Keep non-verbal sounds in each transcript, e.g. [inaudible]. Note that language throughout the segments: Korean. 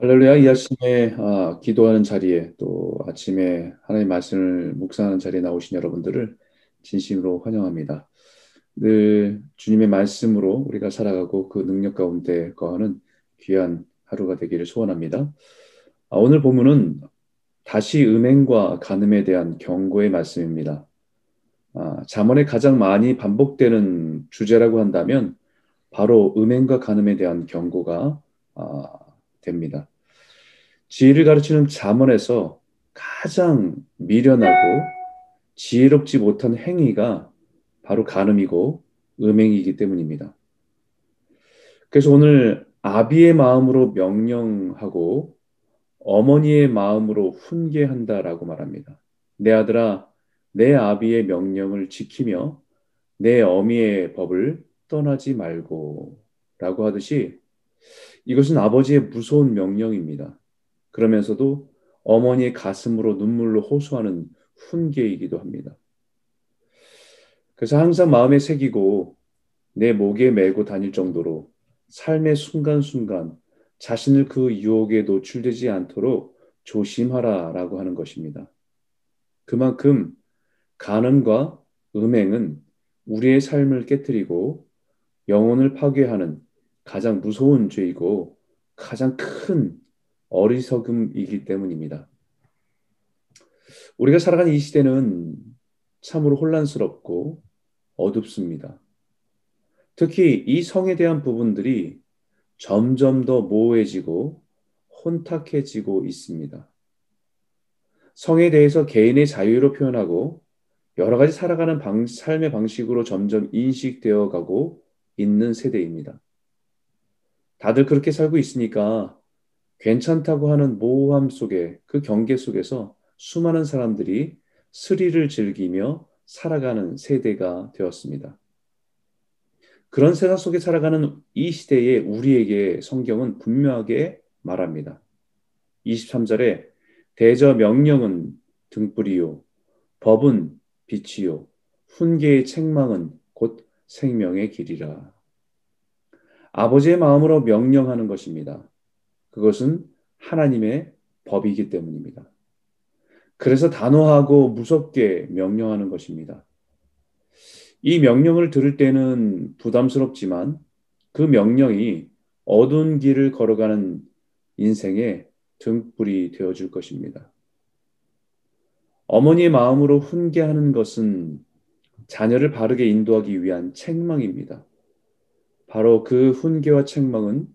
할렐루야, 이 아침에 아, 기도하는 자리에 또 아침에 하나님 말씀을 묵상하는 자리에 나오신 여러분들을 진심으로 환영합니다. 늘 주님의 말씀으로 우리가 살아가고 그 능력 가운데 거하는 귀한 하루가 되기를 소원합니다. 아, 오늘 본문은 다시 음행과 간음에 대한 경고의 말씀입니다. 아, 잠언에 가장 많이 반복되는 주제라고 한다면 바로 음행과 간음에 대한 경고가 아, 됩니다. 지혜를 가르치는 자문에서 가장 미련하고 지혜롭지 못한 행위가 바로 간음이고 음행이기 때문입니다. 그래서 오늘 아비의 마음으로 명령하고 어머니의 마음으로 훈계한다라고 말합니다. 내 아들아, 내 아비의 명령을 지키며 내 어미의 법을 떠나지 말고 라고 하듯이 이것은 아버지의 무서운 명령입니다. 그러면서도 어머니의 가슴으로 눈물로 호소하는 훈계이기도 합니다. 그래서 항상 마음에 새기고 내 목에 메고 다닐 정도로 삶의 순간순간 자신을 그 유혹에 노출되지 않도록 조심하라 라고 하는 것입니다. 그만큼 간음과 음행은 우리의 삶을 깨뜨리고 영혼을 파괴하는 가장 무서운 죄이고 가장 큰 어리석음이기 때문입니다. 우리가 살아가는 이 시대는 참으로 혼란스럽고 어둡습니다. 특히 이 성에 대한 부분들이 점점 더 모호해지고 혼탁해지고 있습니다. 성에 대해서 개인의 자유로 표현하고 여러 가지 살아가는 방, 삶의 방식으로 점점 인식되어 가고 있는 세대입니다. 다들 그렇게 살고 있으니까 괜찮다고 하는 모호함 속에 그 경계 속에서 수많은 사람들이 스리를 즐기며 살아가는 세대가 되었습니다. 그런 세상 속에 살아가는 이 시대에 우리에게 성경은 분명하게 말합니다. 23절에 대저 명령은 등불이요 법은 빛이요 훈계의 책망은 곧 생명의 길이라. 아버지의 마음으로 명령하는 것입니다. 그것은 하나님의 법이기 때문입니다. 그래서 단호하고 무섭게 명령하는 것입니다. 이 명령을 들을 때는 부담스럽지만 그 명령이 어두운 길을 걸어가는 인생의 등불이 되어줄 것입니다. 어머니의 마음으로 훈계하는 것은 자녀를 바르게 인도하기 위한 책망입니다. 바로 그 훈계와 책망은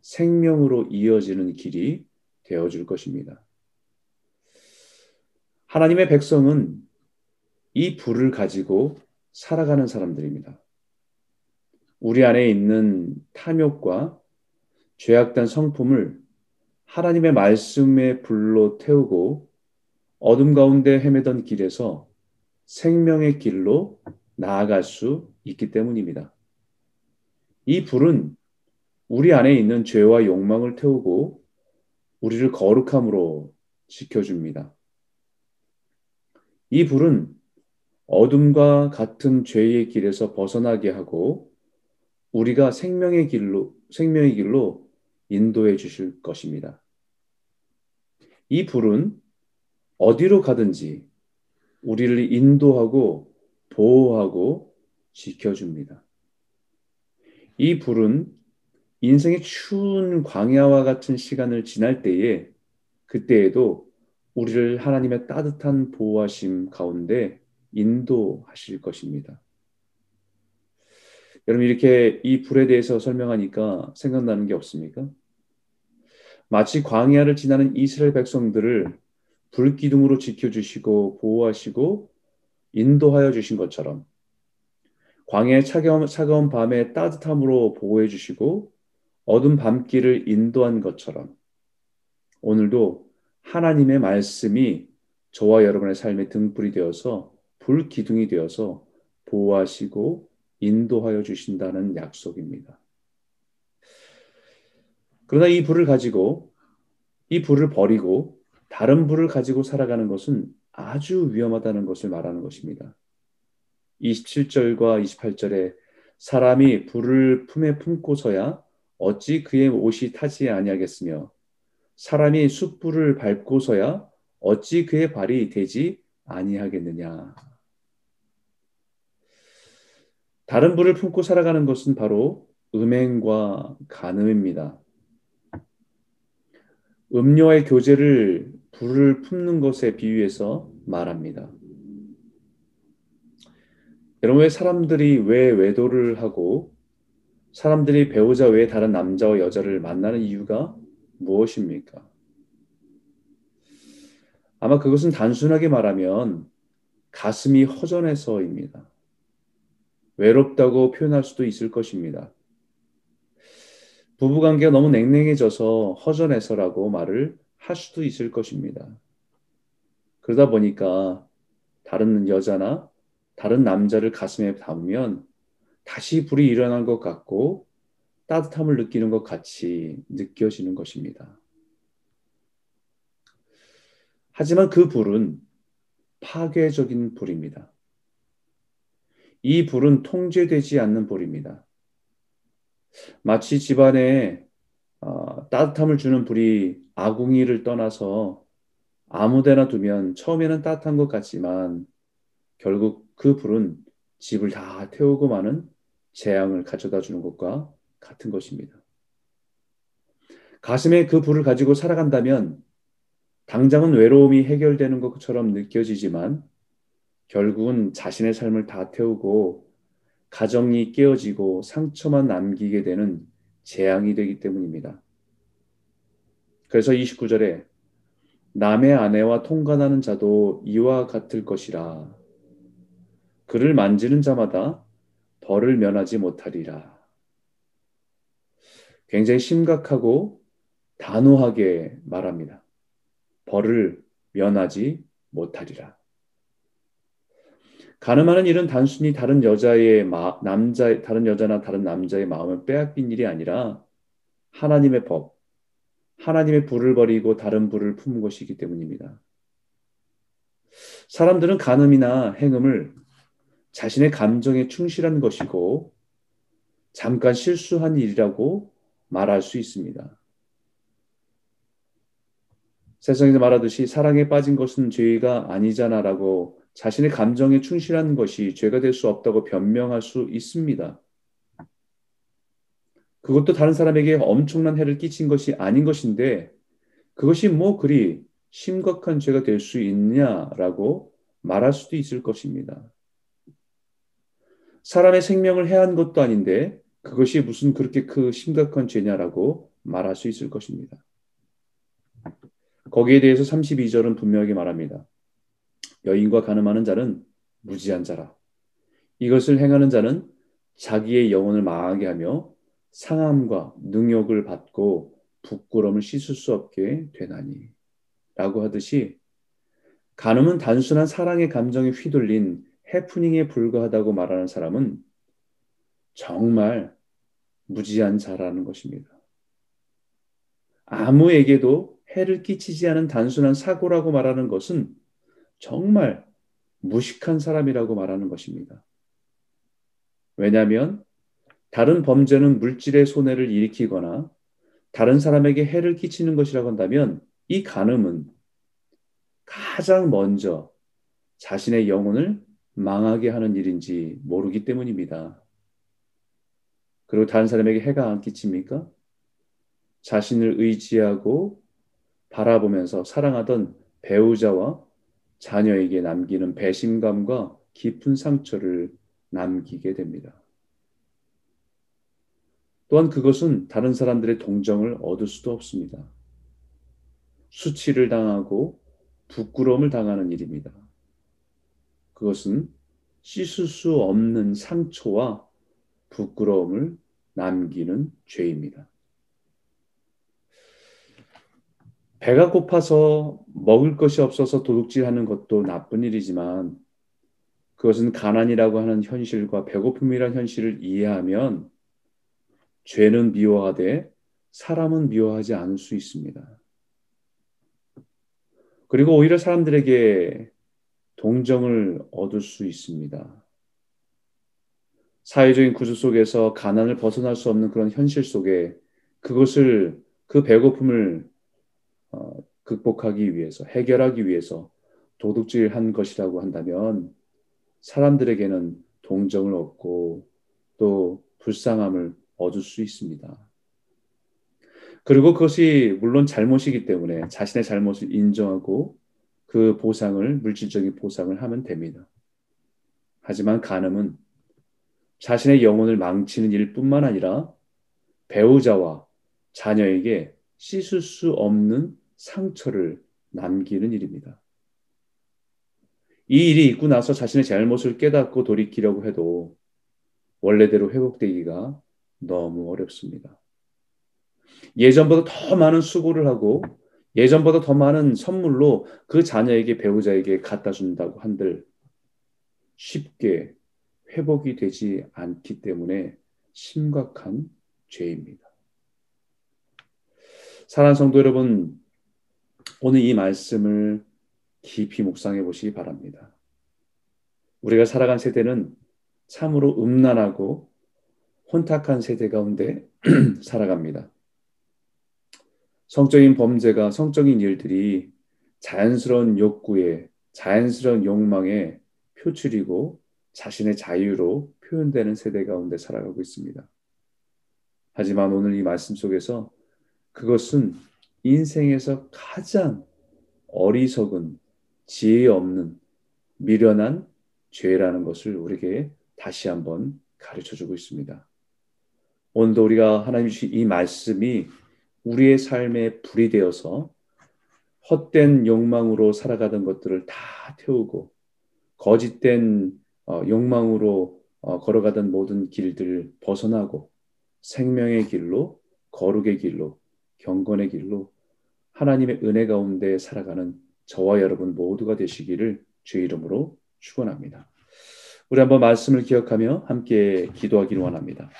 생명으로 이어지는 길이 되어 줄 것입니다. 하나님의 백성은 이 불을 가지고 살아가는 사람들입니다. 우리 안에 있는 탐욕과 죄악된 성품을 하나님의 말씀의 불로 태우고 어둠 가운데 헤매던 길에서 생명의 길로 나아갈 수 있기 때문입니다. 이 불은 우리 안에 있는 죄와 욕망을 태우고 우리를 거룩함으로 지켜줍니다. 이 불은 어둠과 같은 죄의 길에서 벗어나게 하고 우리가 생명의 길로 생명의 길로 인도해 주실 것입니다. 이 불은 어디로 가든지 우리를 인도하고 보호하고 지켜줍니다. 이 불은 인생의 추운 광야와 같은 시간을 지날 때에 그때에도 우리를 하나님의 따뜻한 보호하심 가운데 인도하실 것입니다. 여러분 이렇게 이 불에 대해서 설명하니까 생각나는 게 없습니까? 마치 광야를 지나는 이스라엘 백성들을 불기둥으로 지켜주시고 보호하시고 인도하여 주신 것처럼 광야의 차가운, 차가운 밤에 따뜻함으로 보호해 주시고 어둠 밤길을 인도한 것처럼 오늘도 하나님의 말씀이 저와 여러분의 삶의 등불이 되어서 불 기둥이 되어서 보호하시고 인도하여 주신다는 약속입니다. 그러나 이 불을 가지고 이 불을 버리고 다른 불을 가지고 살아가는 것은 아주 위험하다는 것을 말하는 것입니다. 27절과 28절에 사람이 불을 품에 품고서야 어찌 그의 옷이 타지 아니하겠으며 사람이 숯불을 밟고서야 어찌 그의 발이 되지 아니하겠느냐. 다른 불을 품고 살아가는 것은 바로 음행과 간음입니다. 음료의 교제를 불을 품는 것에 비유해서 말합니다. 여러분 왜 사람들이 왜 외도를 하고 사람들이 배우자 외에 다른 남자와 여자를 만나는 이유가 무엇입니까? 아마 그것은 단순하게 말하면 가슴이 허전해서입니다. 외롭다고 표현할 수도 있을 것입니다. 부부관계가 너무 냉랭해져서 허전해서라고 말을 할 수도 있을 것입니다. 그러다 보니까 다른 여자나 다른 남자를 가슴에 담으면 다시 불이 일어난 것 같고 따뜻함을 느끼는 것 같이 느껴지는 것입니다. 하지만 그 불은 파괴적인 불입니다. 이 불은 통제되지 않는 불입니다. 마치 집안에 어, 따뜻함을 주는 불이 아궁이를 떠나서 아무데나 두면 처음에는 따뜻한 것 같지만 결국 그 불은 집을 다 태우고 마는 재앙을 가져다 주는 것과 같은 것입니다. 가슴에 그 불을 가지고 살아간다면 당장은 외로움이 해결되는 것처럼 느껴지지만 결국은 자신의 삶을 다 태우고 가정이 깨어지고 상처만 남기게 되는 재앙이 되기 때문입니다. 그래서 29절에 남의 아내와 통관하는 자도 이와 같을 것이라. 그를 만지는 자마다 벌을 면하지 못하리라. 굉장히 심각하고 단호하게 말합니다. 벌을 면하지 못하리라. 가늠하는 일은 단순히 다른 여자의 마, 남자 다른 여자나 다른 남자의 마음을 빼앗긴 일이 아니라 하나님의 법, 하나님의 불을 버리고 다른 불을 품은 것이기 때문입니다. 사람들은 간음이나 행음을 자신의 감정에 충실한 것이고 잠깐 실수한 일이라고 말할 수 있습니다. 세상에서 말하듯이 사랑에 빠진 것은 죄가 아니잖아라고 자신의 감정에 충실한 것이 죄가 될 수 없다고 변명할 수 있습니다. 그것도 다른 사람에게 엄청난 해를 끼친 것이 아닌 것인데 그것이 뭐 그리 심각한 죄가 될 수 있냐라고 말할 수도 있을 것입니다. 사람의 생명을 해한 것도 아닌데 그것이 무슨 그렇게 그 심각한 죄냐라고 말할 수 있을 것입니다. 거기에 대해서 32절은 분명하게 말합니다. 여인과 가늠하는 자는 무지한 자라. 이것을 행하는 자는 자기의 영혼을 망하게 하며 상함과 능욕을 받고 부끄러움을 씻을 수 없게 되나니. 라고 하듯이 간음은 단순한 사랑의 감정에 휘둘린 해프닝에 불과하다고 말하는 사람은 정말 무지한 자라는 것입니다. 아무에게도 해를 끼치지 않은 단순한 사고라고 말하는 것은 정말 무식한 사람이라고 말하는 것입니다. 왜냐하면 다른 범죄는 물질의 손해를 일으키거나 다른 사람에게 해를 끼치는 것이라고 한다면 이 간음은 가장 먼저 자신의 영혼을 망하게 하는 일인지 모르기 때문입니다. 그리고 다른 사람에게 해가 안 끼칩니까? 자신을 의지하고 바라보면서 사랑하던 배우자와 자녀에게 남기는 배신감과 깊은 상처를 남기게 됩니다. 또한 그것은 다른 사람들의 동정을 얻을 수도 없습니다. 수치를 당하고 부끄러움을 당하는 일입니다. 그것은 씻을 수 없는 상처와 부끄러움을 남기는 죄입니다. 배가 고파서 먹을 것이 없어서 도둑질하는 것도 나쁜 일이지만 그것은 가난이라고 하는 현실과 배고픔이란 현실을 이해하면 죄는 미워하되 사람은 미워하지 않을 수 있습니다. 그리고 오히려 사람들에게 동정을 얻을 수 있습니다. 사회적인 구조 속에서 가난을 벗어날 수 없는 그런 현실 속에 그것을 그 배고픔을 어, 극복하기 위해서 해결하기 위해서 도둑질한 것이라고 한다면 사람들에게는 동정을 얻고 또 불쌍함을 얻을 수 있습니다. 그리고 그것이 물론 잘못이기 때문에 자신의 잘못을 인정하고 그 보상을 물질적인 보상을 하면 됩니다. 하지만 간음은 자신의 영혼을 망치는 일뿐만 아니라 배우자와 자녀에게 씻을 수 없는 상처를 남기는 일입니다. 이 일이 있고 나서 자신의 잘못을 깨닫고 돌이키려고 해도 원래대로 회복되기가 너무 어렵습니다. 예전보다 더 많은 수고를 하고 예전보다 더 많은 선물로 그 자녀에게 배우자에게 갖다 준다고 한들 쉽게 회복이 되지 않기 때문에 심각한 죄입니다. 사랑하는 성도 여러분, 오늘 이 말씀을 깊이 묵상해 보시기 바랍니다. 우리가 살아간 세대는 참으로 음란하고 혼탁한 세대 가운데 [clears throat] 살아갑니다. 성적인 범죄가 성적인 일들이 자연스러운 욕구에 자연스러운 욕망의 표출이고 자신의 자유로 표현되는 세대 가운데 살아가고 있습니다. 하지만 오늘 이 말씀 속에서 그것은 인생에서 가장 어리석은 지혜 없는 미련한 죄라는 것을 우리에게 다시 한번 가르쳐 주고 있습니다. 오늘도 우리가 하나님 주신 이 말씀이 우리의 삶에 불이 되어서 헛된 욕망으로 살아가던 것들을 다 태우고 거짓된 어, 욕망으로 어, 걸어가던 모든 길들을 벗어나고 생명의 길로 거룩의 길로 경건의 길로 하나님의 은혜 가운데 살아가는 저와 여러분 모두가 되시기를 주의 이름으로 축원합니다. 우리 한번 말씀을 기억하며 함께 기도하기를 원합니다.